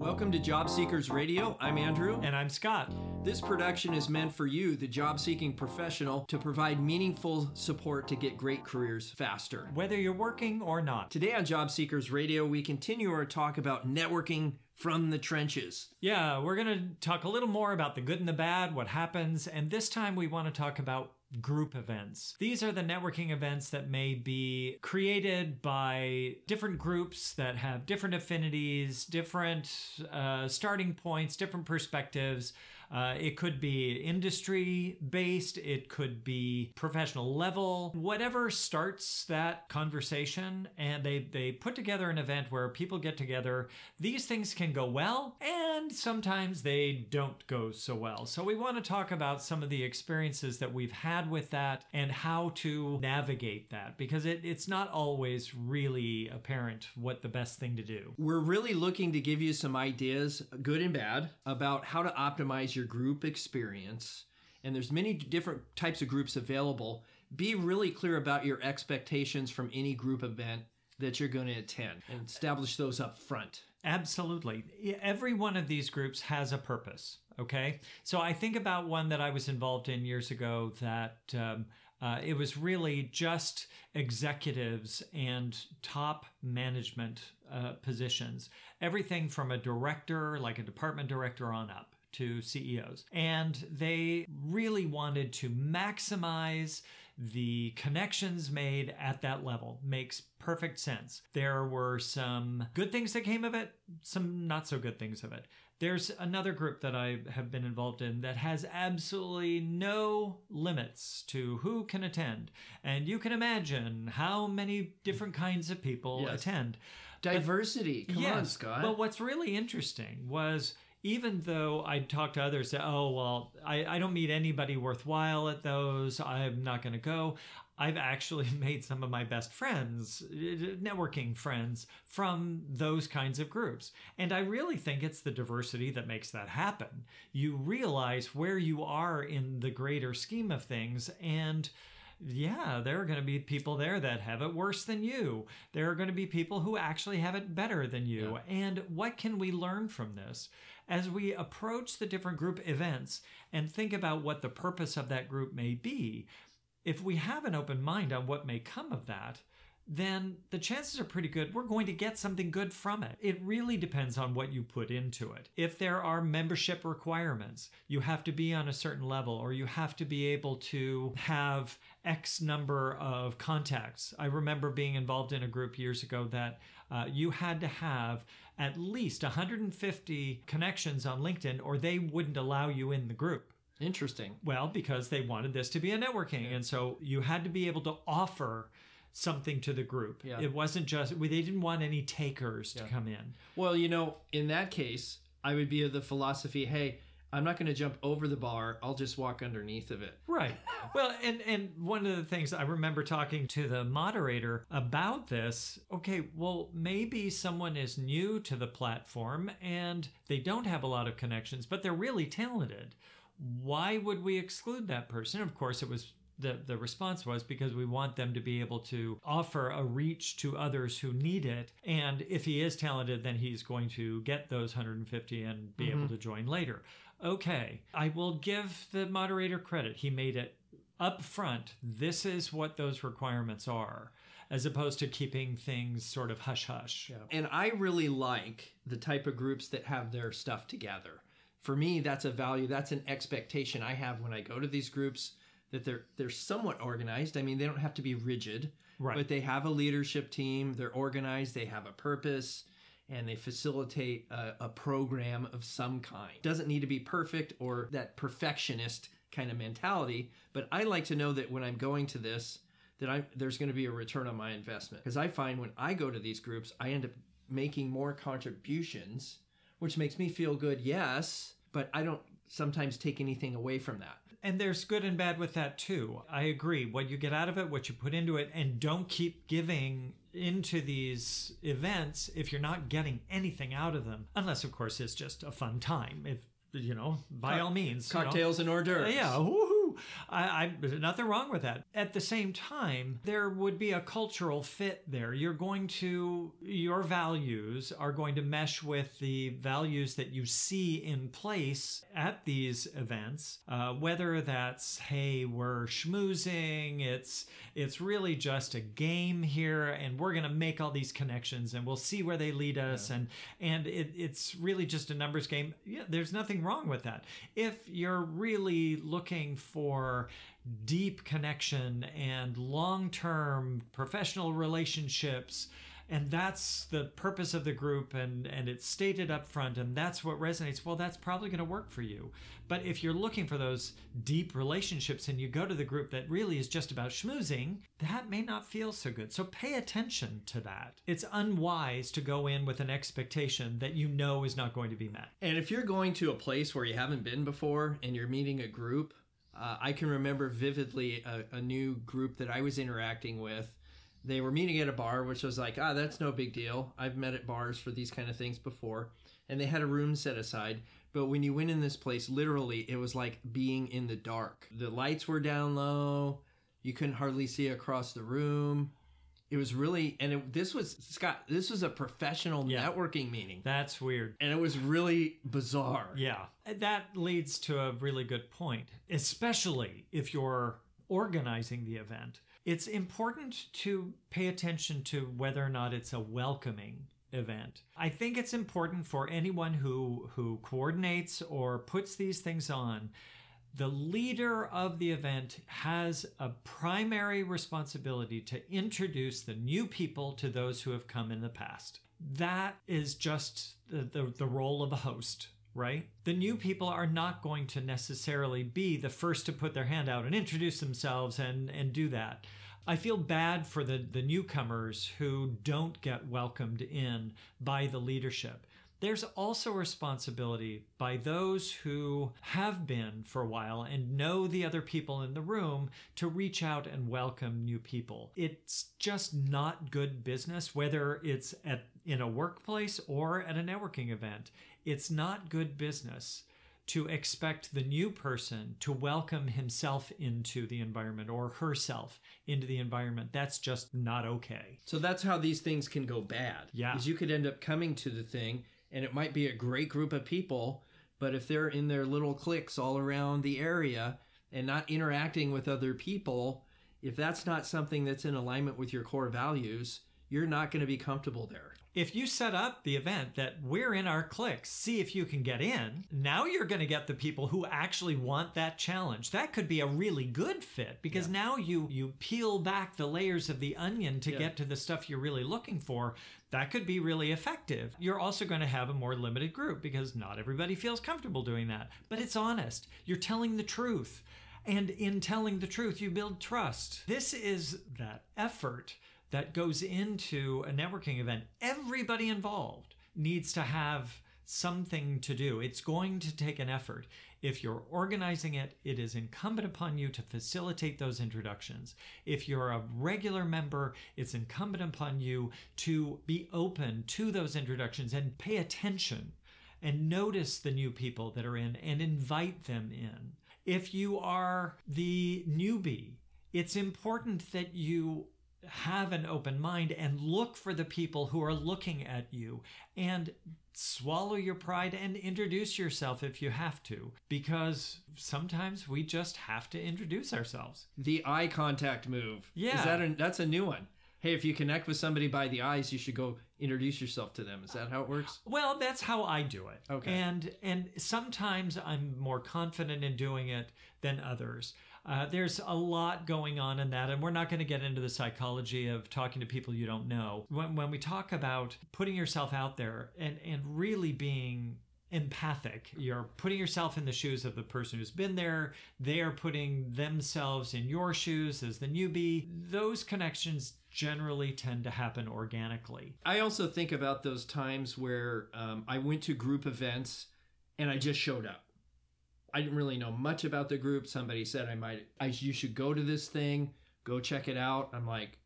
Welcome to Job Seekers Radio. I'm Andrew. And I'm Scott. This production is meant for you, the job seeking professional, to provide meaningful support to get great careers faster. Whether you're working or not. Today on Job Seekers Radio, we continue our talk about networking from the trenches. Yeah, we're going to talk a little more about the good and the bad, what happens, and this time we want to talk about group events. These are the networking events that may be created by different groups that have different affinities, different uh, starting points, different perspectives. Uh, it could be industry based, it could be professional level, whatever starts that conversation. And they, they put together an event where people get together. These things can go well, and sometimes they don't go so well. So we want to talk about some of the experiences that we've had had with that and how to navigate that because it, it's not always really apparent what the best thing to do. We're really looking to give you some ideas, good and bad, about how to optimize your group experience. And there's many different types of groups available. Be really clear about your expectations from any group event that you're going to attend and establish those up front. Absolutely. Every one of these groups has a purpose. Okay. So I think about one that I was involved in years ago that um, uh, it was really just executives and top management uh, positions, everything from a director, like a department director, on up to CEOs. And they really wanted to maximize the connections made at that level. Makes perfect sense. There were some good things that came of it, some not so good things of it. There's another group that I have been involved in that has absolutely no limits to who can attend. And you can imagine how many different kinds of people yes. attend. Diversity. Come yes, on, Scott. But what's really interesting was even though I'd talk to others that, oh, well, I, I don't meet anybody worthwhile at those, I'm not going to go. I've actually made some of my best friends, uh, networking friends, from those kinds of groups. And I really think it's the diversity that makes that happen. You realize where you are in the greater scheme of things and yeah, there are going to be people there that have it worse than you. There are going to be people who actually have it better than you. Yeah. And what can we learn from this? As we approach the different group events and think about what the purpose of that group may be, if we have an open mind on what may come of that, then the chances are pretty good we're going to get something good from it. It really depends on what you put into it. If there are membership requirements, you have to be on a certain level or you have to be able to have X number of contacts. I remember being involved in a group years ago that uh, you had to have at least 150 connections on LinkedIn or they wouldn't allow you in the group. Interesting. Well, because they wanted this to be a networking. And so you had to be able to offer something to the group. Yeah. It wasn't just they didn't want any takers to come in. Well, you know, in that case, I would be of the philosophy, hey, I'm not going to jump over the bar. I'll just walk underneath of it. Right. Well, and and one of the things I remember talking to the moderator about this, okay, well, maybe someone is new to the platform and they don't have a lot of connections, but they're really talented. Why would we exclude that person? Of course, it was the, the response was because we want them to be able to offer a reach to others who need it. And if he is talented, then he's going to get those 150 and be mm-hmm. able to join later. Okay, I will give the moderator credit. He made it up front. This is what those requirements are, as opposed to keeping things sort of hush hush. Yeah. And I really like the type of groups that have their stuff together. For me, that's a value, that's an expectation I have when I go to these groups that they're they're somewhat organized. I mean, they don't have to be rigid, right. but they have a leadership team. They're organized. They have a purpose, and they facilitate a, a program of some kind. Doesn't need to be perfect or that perfectionist kind of mentality, but I like to know that when I'm going to this, that I there's going to be a return on my investment. Because I find when I go to these groups, I end up making more contributions, which makes me feel good. Yes but I don't sometimes take anything away from that. And there's good and bad with that too. I agree. What you get out of it, what you put into it, and don't keep giving into these events if you're not getting anything out of them. Unless, of course, it's just a fun time. If you know, by Co- all means, cocktails you know, and hors d'oeuvres. Yeah, woohoo! I, I there's nothing wrong with that. At the same time, there would be a cultural fit there. You're going to your values are going to mesh with the values that you see in place at these events. Uh, whether that's hey, we're schmoozing, it's it's really just a game here, and we're gonna make all these connections, and we'll see where they lead us, and and it, it's really just a numbers game. Yeah, there's nothing wrong with that. If you're really looking for deep connection and long-term professional relationships. And that's the purpose of the group and and it's stated up front and that's what resonates. Well that's probably going to work for you. But if you're looking for those deep relationships and you go to the group that really is just about schmoozing that may not feel so good. So pay attention to that. It's unwise to go in with an expectation that you know is not going to be met. And if you're going to a place where you haven't been before and you're meeting a group, uh, I can remember vividly a, a new group that I was interacting with. They were meeting at a bar, which was like, ah, that's no big deal. I've met at bars for these kind of things before. And they had a room set aside. But when you went in this place, literally, it was like being in the dark. The lights were down low. You couldn't hardly see across the room. It was really, and it, this was, Scott, this was a professional Yeah. networking meeting. that's weird And it was really bizarre. Yeah, that leads to a really good point, especially if you're organizing the event. It's important to pay attention to whether or not it's a welcoming event. I think it's important for anyone who who coordinates or puts these things on the leader of the event has a primary responsibility to introduce the new people to those who have come in the past. That is just the, the, the role of a host, right? The new people are not going to necessarily be the first to put their hand out and introduce themselves and, and do that. I feel bad for the, the newcomers who don't get welcomed in by the leadership. There's also responsibility by those who have been for a while and know the other people in the room to reach out and welcome new people. It's just not good business, whether it's at in a workplace or at a networking event. It's not good business to expect the new person to welcome himself into the environment or herself into the environment. That's just not okay. So that's how these things can go bad. Yeah. Is you could end up coming to the thing and it might be a great group of people, but if they're in their little cliques all around the area and not interacting with other people, if that's not something that's in alignment with your core values, you're not going to be comfortable there. If you set up the event that we're in our cliques, see if you can get in, now you're going to get the people who actually want that challenge. That could be a really good fit because now you you peel back the layers of the onion to Yeah. get to the stuff you're really looking for. That could be really effective. You're also going to have a more limited group because not everybody feels comfortable doing that. But it's honest. You're telling the truth. And in telling the truth, you build trust. This is that effort that goes into a networking event. Everybody involved needs to have something to do. It's going to take an effort. If you're organizing it, it is incumbent upon you to facilitate those introductions. If you're a regular member, it's incumbent upon you to be open to those introductions and pay attention and notice the new people that are in and invite them in. If you are the newbie, it's important that you have an open mind and look for the people who are looking at you and swallow your pride and introduce yourself if you have to because sometimes we just have to introduce ourselves. The eye contact move. Yeah. Is that a, that's a new one. Hey, if you connect with somebody by the eyes, you should go introduce yourself to them. Is that how it works? Well, that's how I do it. Okay. And and sometimes I'm more confident in doing it than others. Uh, there's a lot going on in that, and we're not going to get into the psychology of talking to people you don't know. When, when we talk about putting yourself out there and, and really being empathic, you're putting yourself in the shoes of the person who's been there, they are putting themselves in your shoes as the newbie. Those connections generally tend to happen organically. I also think about those times where um, I went to group events and I just showed up. I didn't really know much about the group. Somebody said I might, I, you should go to this thing, go check it out. I'm like,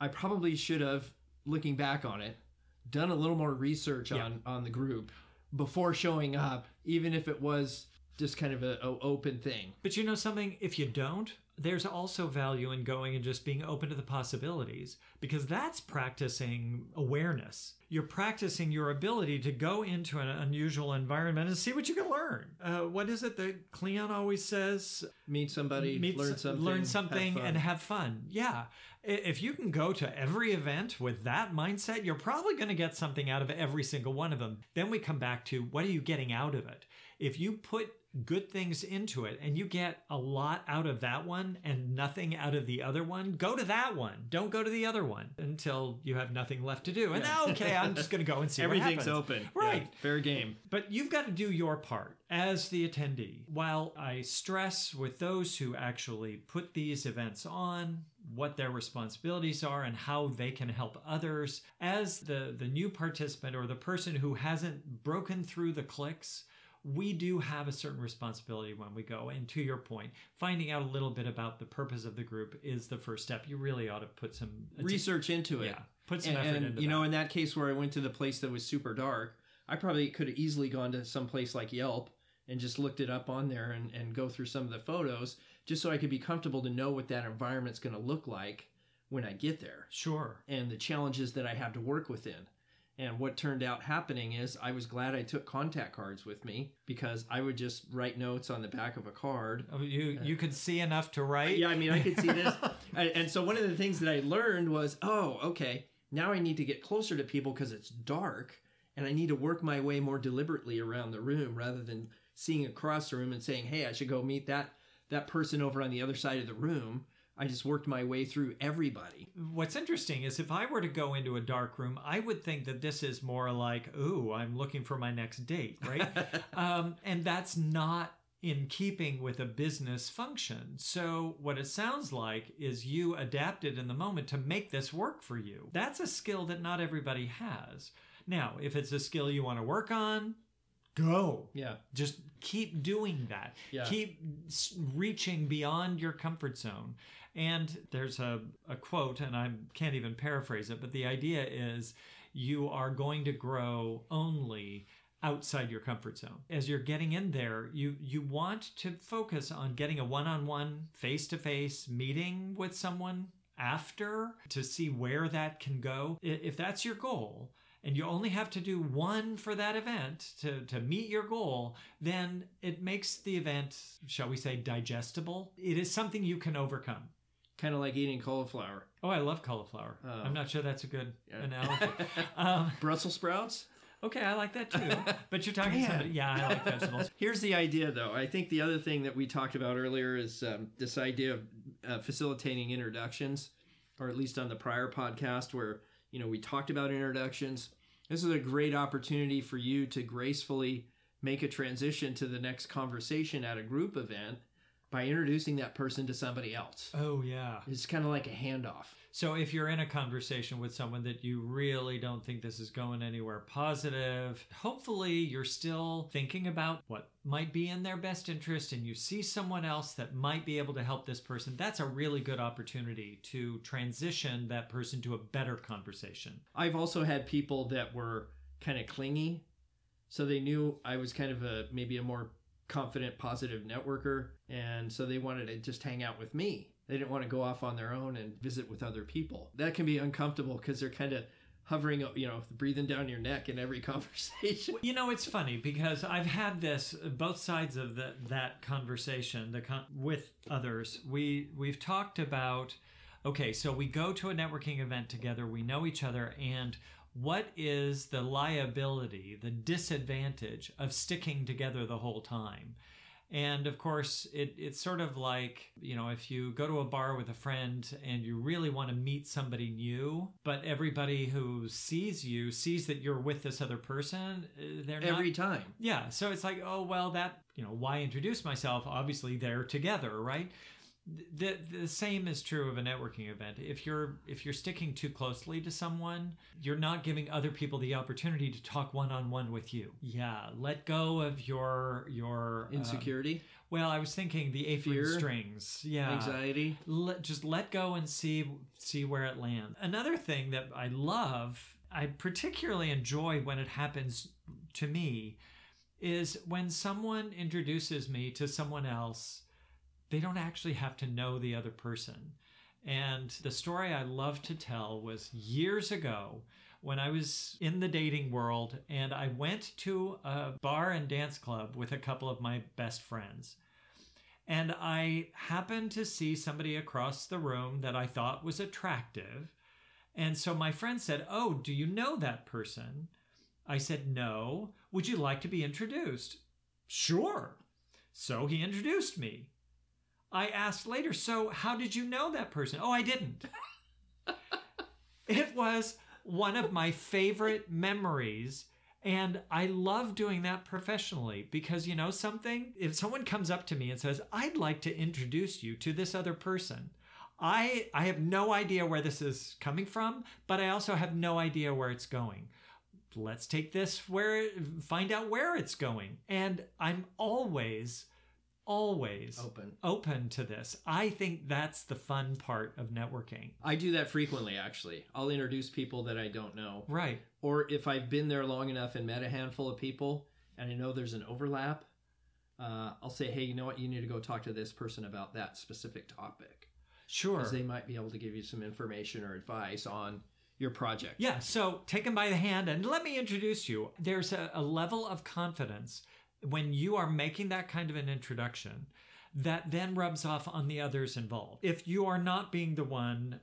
I probably should have, looking back on it, done a little more research Yeah. on on the group before showing up, even if it was just kind of a, a open thing. But you know something? If you don't, there's also value in going and just being open to the possibilities because that's practicing awareness. You're practicing your ability to go into an unusual environment and see what you can learn. Uh, what is it that Cleon always says? Meet somebody, Meet learn something, learn something, fun. and have fun. Yeah. If you can go to every event with that mindset, you're probably going to get something out of every single one of them. Then we come back to what are you getting out of it? If you put good things into it and you get a lot out of that one and nothing out of the other one, go to that one. Don't go to the other one until you have nothing left to do. And Yeah. okay, I'm just going to go and see what Everything's open. Right. Yeah, fair game. But you've got to do your part as the attendee. While I stress with those who actually put these events on what their responsibilities are and how they can help others, as the, the new participant or the person who hasn't broken through the cliques, we do have a certain responsibility when we go. And to your point, finding out a little bit about the purpose of the group is the first step. You really ought to put some Research into it. Yeah, put some and, effort and, into you know, in that case where I went to the place that was super dark, I probably could have easily gone to some place like Yelp and just looked it up on there and, and go through some of the photos just so I could be comfortable to know what that environment's going to look like when I get there Sure. and the challenges that I have to work within. And what turned out happening is I was glad I took contact cards with me because I would just write notes on the back of a card Oh, you you could see enough to write. yeah, I mean, I could see this. and, and so one of the things that I learned was, oh, okay, now I need to get closer to people because it's dark, and I need to work my way more deliberately around the room rather than seeing across the room and saying, hey, I should go meet that that person over on the other side of the room. I just worked my way through everybody. What's interesting is if I were to go into a dark room, I would think that this is more like, ooh, I'm looking for my next date, right? um, and that's not in keeping with a business function. So, what it sounds like is you adapted in the moment to make this work for you. That's a skill that not everybody has. Now, if it's a skill you want to work on, go. Yeah, Just keep doing that. Yeah. Keep reaching beyond your comfort zone. And there's a, a quote, and I can't even paraphrase it, but the idea is you are going to grow only outside your comfort zone. As you're getting in there, you you want to focus on getting a one-on-one face-to-face meeting with someone after to see where that can go. If that's your goal, and you only have to do one for that event to, to meet your goal, then it makes the event, shall we say, digestible. It is something you can overcome. Kind of like eating cauliflower. Oh, I love cauliflower. Oh. I'm not sure that's a good Yeah. analogy. um, Brussels sprouts. okay, I like that too. But you're talking somebody. Yeah, I like vegetables. Here's the idea, though. I think the other thing that we talked about earlier is um, this idea of uh, facilitating introductions, or at least on the prior podcast where you know we talked about introductions. This is a great opportunity for you to gracefully make a transition to the next conversation at a group event by introducing that person to somebody else. Oh, yeah. It's kind of like a handoff. So if you're in a conversation with someone that you really don't think this is going anywhere positive, hopefully you're still thinking about what might be in their best interest and you see someone else that might be able to help this person. That's a really good opportunity to transition that person to a better conversation. I've also had people that were kind of clingy, so they knew I was kind of a maybe a more confident, positive networker, and so they wanted to just hang out with me. They didn't want to go off on their own and visit with other people. That can be uncomfortable because they're kind of hovering, you know, breathing down your neck in every conversation. You know, it's funny because I've had this both sides of the, that conversation the con- with others. We we've talked about okay, so we go to a networking event together, we know each other and what is the liability, the disadvantage of sticking together the whole time? And of course, it, it's sort of like, you know, if you go to a bar with a friend and you really want to meet somebody new, but everybody who sees you sees that you're with this other person, uh, they're not. Every time. Yeah. So it's like, oh, well, that, you know, why introduce myself? Obviously, they're together, right? The, the same is true of a networking event. If you're if you're sticking too closely to someone, you're not giving other people the opportunity to talk one on one with you. Yeah, let go of your your um, Insecurity, well, I was thinking the apron Fear? strings. Yeah. anxiety. Let, just let go and see see where it lands. Another thing that I love, I particularly enjoy when it happens to me, is when someone introduces me to someone else, they don't actually have to know the other person. And the story I love to tell was years ago when I was in the dating world and I went to a bar and dance club with a couple of my best friends. And I happened to see somebody across the room that I thought was attractive. And so my friend said, Oh, do you know that person? I said, No. Would you like to be introduced? Sure. So he introduced me. I asked later, So how did you know that person? Oh, I didn't. it was one of my favorite memories. And I love doing that professionally because you know something? If someone comes up to me and says, I'd like to introduce you to this other person, I, I have no idea where this is coming from, but I also have no idea where it's going. Let's take this where, find out where it's going. And I'm always always Open. open to this. I think that's the fun part of networking. I do that frequently, actually. I'll introduce people that I don't know. Right. Or if I've been there long enough and met a handful of people and I know there's an overlap, uh, I'll say, hey, you know what? You need to go talk to this person about that specific topic. Sure. Because they might be able to give you some information or advice on your project. Yeah, so take them by the hand and let me introduce you. There's a, a level of confidence when you are making that kind of an introduction that then rubs off on the others involved. If you are not being the one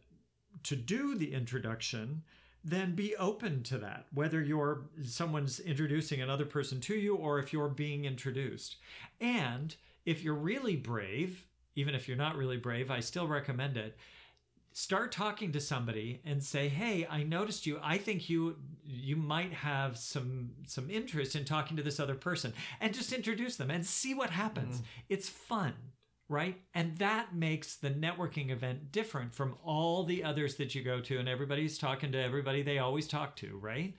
to do the introduction, then be open to that, whether you're someone's introducing another person to you or if you're being introduced. And if you're really brave, even if you're not really brave, I still recommend it start talking to somebody and say hey i noticed you. I think you you might have some some interest in talking to this other person. And just introduce them and see what happens. Mm. it's fun right? And that makes the networking event different from all the others that you go to and everybody's talking to everybody they always talk to right?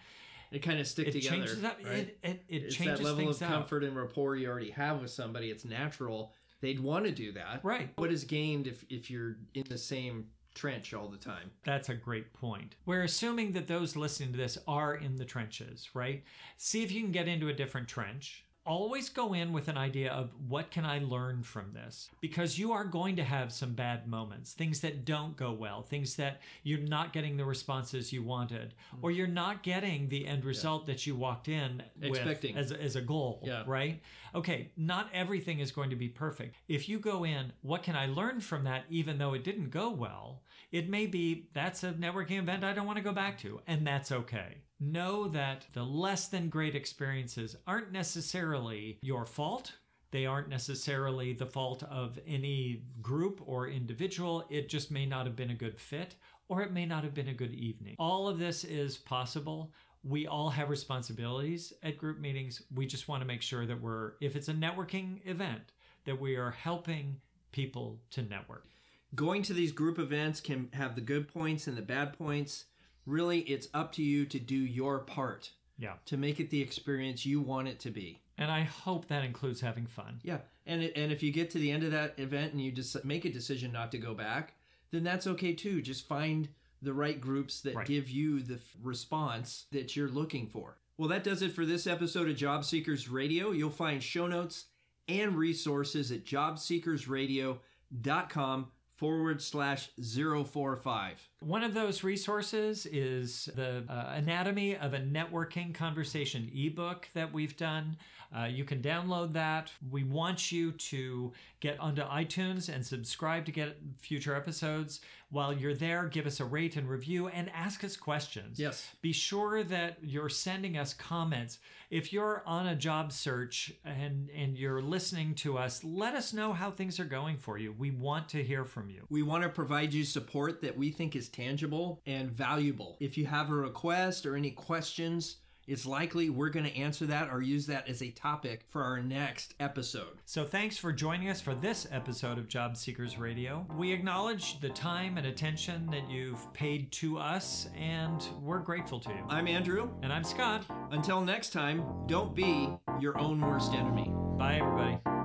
It kind of stick it together changes up, right? it, it, it it's changes that level of out. comfort and rapport you already have with somebody. It's natural. They'd want to do that. Right. What is gained if if you're in the same trench all the time. That's a great point. We're assuming that those listening to this are in the trenches, right? See if you can get into a different trench always go in with an idea of what can I learn from this? Because you are going to have some bad moments, things that don't go well, things that you're not getting the responses you wanted, mm-hmm. or you're not getting the end result yeah. that you walked in expecting as, as a goal, yeah. right? Okay, not everything is going to be perfect. If you go in, what can I learn from that even though it didn't go well? It may be that's a networking event I don't want to go back to, and that's okay know that the less than great experiences aren't necessarily your fault. They aren't necessarily the fault of any group or individual. It just may not have been a good fit or it may not have been a good evening. All of this is possible. We all have responsibilities at group meetings. We just want to make sure that we're, if it's a networking event, that we are helping people to network. Going to these group events can have the good points and the bad points really it's up to you to do your part. Yeah. To make it the experience you want it to be. And I hope that includes having fun. Yeah. And it, and if you get to the end of that event and you just make a decision not to go back, then that's okay too. Just find the right groups that right. give you the response that you're looking for. Well, that does it for this episode of Job Seekers Radio. You'll find show notes and resources at jobseekersradio.com forward slash 045. One of those resources is the uh, Anatomy of a Networking Conversation ebook that we've done. Uh, you can download that. We want you to get onto iTunes and subscribe to get future episodes. While you're there, give us a rate and review and ask us questions. Yes. Be sure that you're sending us comments. If you're on a job search and, and you're listening to us, let us know how things are going for you. We want to hear from you. We want to provide you support that we think is tangible and valuable. If you have a request or any questions, it's likely we're going to answer that or use that as a topic for our next episode. So, thanks for joining us for this episode of Job Seekers Radio. We acknowledge the time and attention that you've paid to us, and we're grateful to you. I'm Andrew. And I'm Scott. Until next time, don't be your own worst enemy. Bye, everybody.